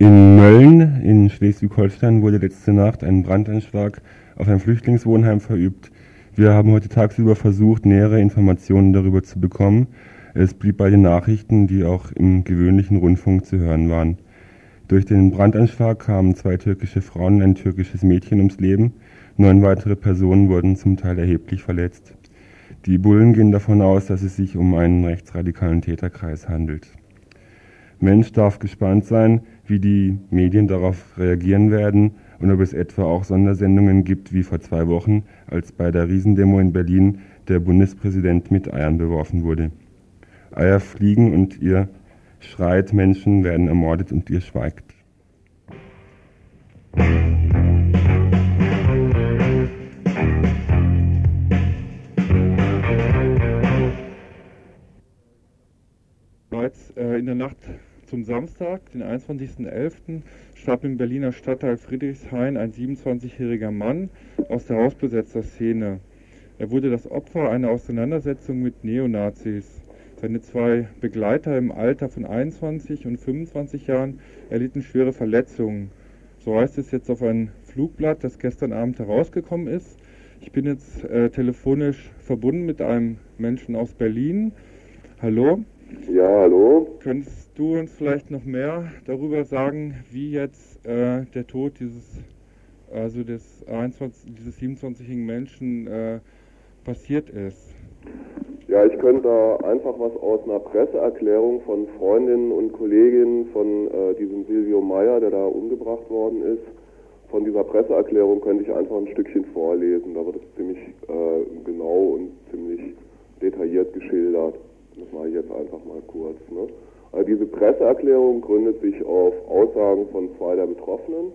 In Mölln in Schleswig-Holstein wurde letzte Nacht ein Brandanschlag auf ein Flüchtlingswohnheim verübt. Wir haben heute tagsüber versucht, nähere Informationen darüber zu bekommen. Es blieb bei den Nachrichten, die auch im gewöhnlichen Rundfunk zu hören waren. Durch den Brandanschlag kamen zwei türkische Frauen und ein türkisches Mädchen ums Leben. Neun weitere Personen wurden zum Teil erheblich verletzt. Die Bullen gehen davon aus, dass es sich um einen rechtsradikalen Täterkreis handelt. Mensch darf gespannt sein, wie die Medien darauf reagieren werden und ob es etwa auch Sondersendungen gibt wie vor zwei Wochen, als bei der Riesendemo in Berlin der Bundespräsident mit Eiern beworfen wurde. Eier fliegen und ihr schreit, Menschen werden ermordet und ihr schweigt. Äh, in der Nacht zum Samstag, den 21.11., starb im Berliner Stadtteil Friedrichshain ein 27-jähriger Mann aus der Hausbesetzerszene. Er wurde das Opfer einer Auseinandersetzung mit Neonazis. Seine zwei Begleiter im Alter von 21 und 25 Jahren erlitten schwere Verletzungen. So heißt es jetzt auf ein Flugblatt, das gestern Abend herausgekommen ist. Ich bin jetzt äh, telefonisch verbunden mit einem Menschen aus Berlin. Hallo. Ja, hallo. Könntest du uns vielleicht noch mehr darüber sagen, wie jetzt äh, der Tod dieses, also des 21, dieses 27-jährigen Menschen äh, passiert ist? Ja, ich könnte da einfach was aus einer Presseerklärung von Freundinnen und Kolleginnen von äh, diesem Silvio Meyer, der da umgebracht worden ist, von dieser Presseerklärung könnte ich einfach ein Stückchen vorlesen. Da wird es ziemlich äh, genau und ziemlich detailliert geschildert. Das mache ich jetzt einfach mal kurz. Ne? Also diese Presseerklärung gründet sich auf Aussagen von zwei der Betroffenen.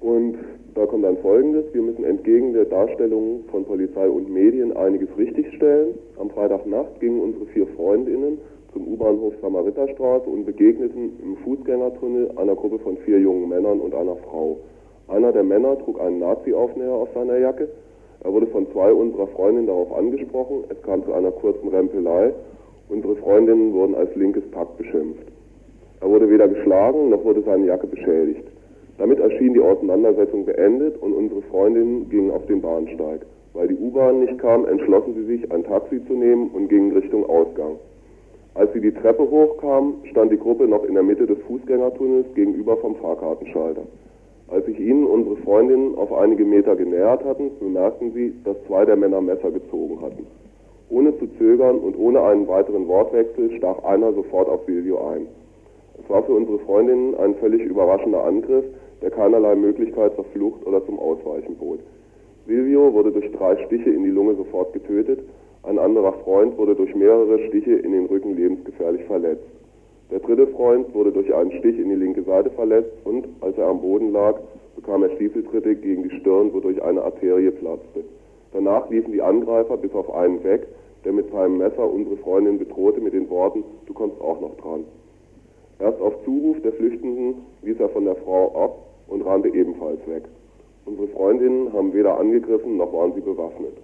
Und da kommt dann Folgendes. Wir müssen entgegen der Darstellung von Polizei und Medien einiges richtigstellen. Am Freitagnacht gingen unsere vier Freundinnen zum U-Bahnhof Samariterstraße und begegneten im Fußgängertunnel einer Gruppe von vier jungen Männern und einer Frau. Einer der Männer trug einen Nazi-Aufnäher auf seiner Jacke. Er wurde von zwei unserer Freundinnen darauf angesprochen. Es kam zu einer kurzen Rempelei. Unsere Freundinnen wurden als linkes Pack beschimpft. Er wurde weder geschlagen, noch wurde seine Jacke beschädigt. Damit erschien die Auseinandersetzung beendet und unsere Freundinnen gingen auf den Bahnsteig. Weil die U-Bahn nicht kam, entschlossen sie sich, ein Taxi zu nehmen und gingen Richtung Ausgang. Als sie die Treppe hochkamen, stand die Gruppe noch in der Mitte des Fußgängertunnels gegenüber vom Fahrkartenschalter. Als sich ihnen unsere Freundinnen auf einige Meter genähert hatten, bemerkten sie, dass zwei der Männer Messer gezogen hatten. Ohne zu zögern und ohne einen weiteren Wortwechsel stach einer sofort auf Silvio ein. Es war für unsere Freundinnen ein völlig überraschender Angriff, der keinerlei Möglichkeit zur Flucht oder zum Ausweichen bot. Silvio wurde durch drei Stiche in die Lunge sofort getötet, ein anderer Freund wurde durch mehrere Stiche in den Rücken lebensgefährlich verletzt. Der dritte Freund wurde durch einen Stich in die linke Seite verletzt und, als er am Boden lag, bekam er Stiefeltritte gegen die Stirn, wodurch eine Arterie platzte. Danach liefen die Angreifer bis auf einen weg, der mit seinem Messer unsere Freundin bedrohte mit den Worten, du kommst auch noch dran. Erst auf Zuruf der Flüchtenden ließ er von der Frau ab und rannte ebenfalls weg. Unsere Freundinnen haben weder angegriffen noch waren sie bewaffnet.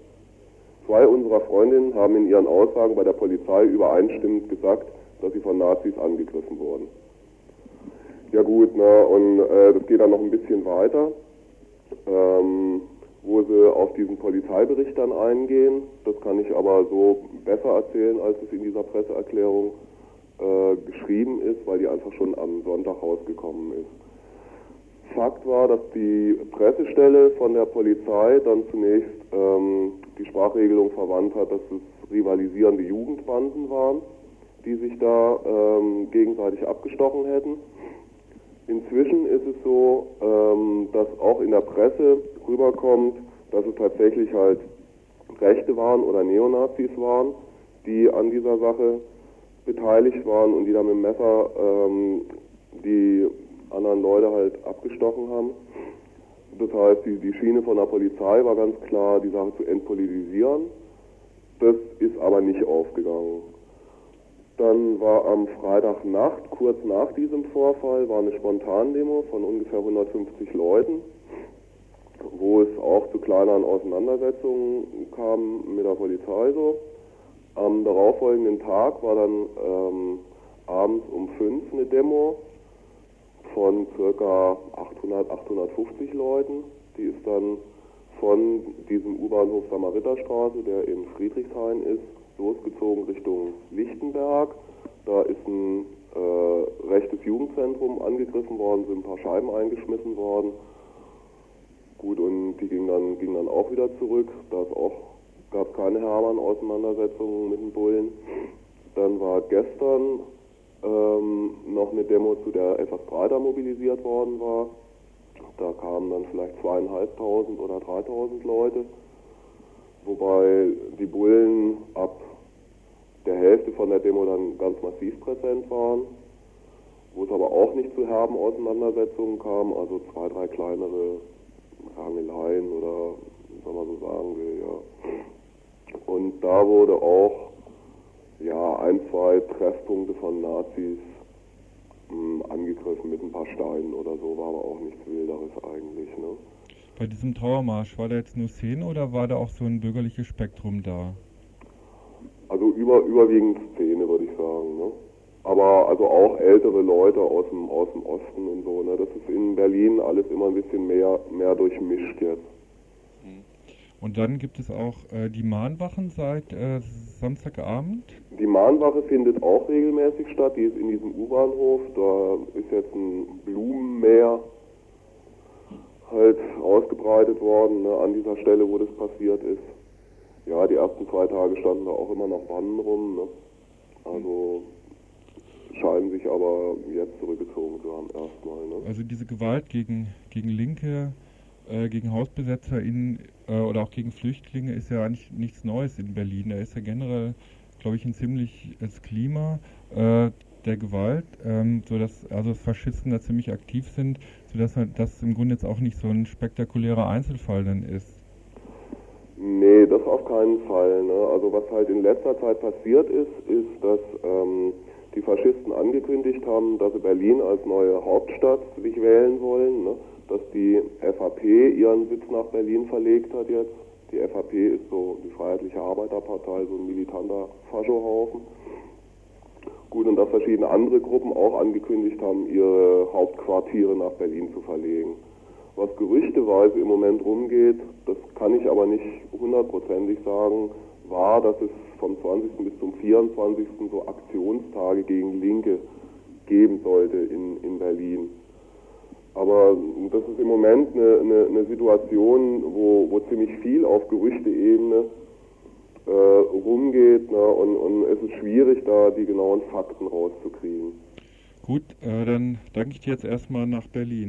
Zwei unserer Freundinnen haben in ihren Aussagen bei der Polizei übereinstimmend gesagt, dass sie von Nazis angegriffen wurden. Ja gut, na, und äh, das geht dann noch ein bisschen weiter, ähm, wo sie auf diesen Polizeibericht dann eingehen. Das kann ich aber so besser erzählen, als es in dieser Presseerklärung äh, geschrieben ist, weil die einfach schon am Sonntag rausgekommen ist. Fakt war, dass die Pressestelle von der Polizei dann zunächst ähm, die Sprachregelung verwandt hat, dass es rivalisierende Jugendbanden waren, die sich da ähm, gegenseitig abgestochen hätten. Inzwischen ist es so, ähm, dass auch in der Presse rüberkommt, dass es tatsächlich halt Rechte waren oder Neonazis waren, die an dieser Sache beteiligt waren und die da mit dem Messer ähm, die anderen Leute halt abgestochen haben. Das heißt, die, die Schiene von der Polizei war ganz klar, die Sache zu entpolitisieren. Das ist aber nicht aufgegangen. Dann war am Freitagnacht, kurz nach diesem Vorfall, war eine Spontandemo von ungefähr 150 Leuten, wo es auch zu kleineren Auseinandersetzungen kam mit der Polizei so. Am darauffolgenden Tag war dann ähm, abends um fünf eine Demo von circa 800, 850 Leuten. Die ist dann von diesem U-Bahnhof Samariterstraße, der in Friedrichshain ist, losgezogen Richtung Lichtenberg. Da ist ein äh, rechtes Jugendzentrum angegriffen worden, sind ein paar Scheiben eingeschmissen worden. Gut, und die ging dann, ging dann auch wieder zurück. Da gab es keine Hermann-Auseinandersetzungen mit den Bullen. Dann war gestern ähm, noch eine Demo, zu der etwas breiter mobilisiert worden war. Da kamen dann vielleicht zweieinhalbtausend oder dreitausend Leute, wobei die Bullen ab der Hälfte von der Demo dann ganz massiv präsent waren, wo es aber auch nicht zu herben Auseinandersetzungen kam, also zwei, drei kleinere Rangeleien oder wie man so sagen will, ja. Und da wurde auch ja, ein, zwei Treffpunkte von Nazis mh, hm, angegriffen mit ein paar Steinen oder so, war aber auch nichts Wilderes eigentlich. Ne? Bei diesem Trauermarsch, war da jetzt nur Szene oder war da auch so ein bürgerliches Spektrum da? Über, überwiegend Szene, würde ich sagen. Ne? Aber also auch ältere Leute aus dem, aus dem Osten und so. Ne? Das ist in Berlin alles immer ein bisschen mehr, mehr durchmischt jetzt. Und dann gibt es auch äh, die Mahnwachen seit äh, Samstagabend? Die Mahnwache findet auch regelmäßig statt. Die ist in diesem U-Bahnhof. Da ist jetzt ein Blumenmeer halt ausgebreitet worden ne, an dieser Stelle, wo das passiert ist. Ja, die ersten zwei Tage standen da auch immer noch Bannen rum. Ne? Also scheinen sich aber jetzt zurückgezogen zu haben erstmal. Ne? Also diese Gewalt gegen, gegen Linke äh, gegen HausbesetzerInnen äh, oder auch gegen Flüchtlinge ist ja eigentlich nichts Neues in Berlin. Da ist ja generell, glaube ich, ein ziemliches Klima äh, der Gewalt, ähm, sodass also Faschisten da ziemlich aktiv sind, sodass das im Grunde jetzt auch nicht so ein spektakulärer Einzelfall dann ist. Das auf keinen Fall. Ne? Also was halt in letzter Zeit passiert ist, ist, dass ähm, die Faschisten angekündigt haben, dass sie Berlin als neue Hauptstadt sich wählen wollen. Ne? dass die FAP ihren Sitz nach Berlin verlegt hat jetzt. Die FAP ist so die Freiheitliche Arbeiterpartei, so ein militanter Faschohaufen. Gut, und dass verschiedene andere Gruppen auch angekündigt haben, ihre Hauptquartiere nach Berlin zu verlegen. Was gerüchteweise im Moment rumgeht, das kann ich aber nicht hundertprozentig sagen, war, dass es vom 20. bis zum 24. so Aktionstage gegen Linke geben sollte in, in Berlin. Aber das ist im Moment eine, eine, eine Situation, wo, wo ziemlich viel auf Gerüchteebene äh, rumgeht ne? und, und es ist schwierig, da die genauen Fakten rauszukriegen. Gut, äh, dann danke ich dir jetzt erstmal nach Berlin.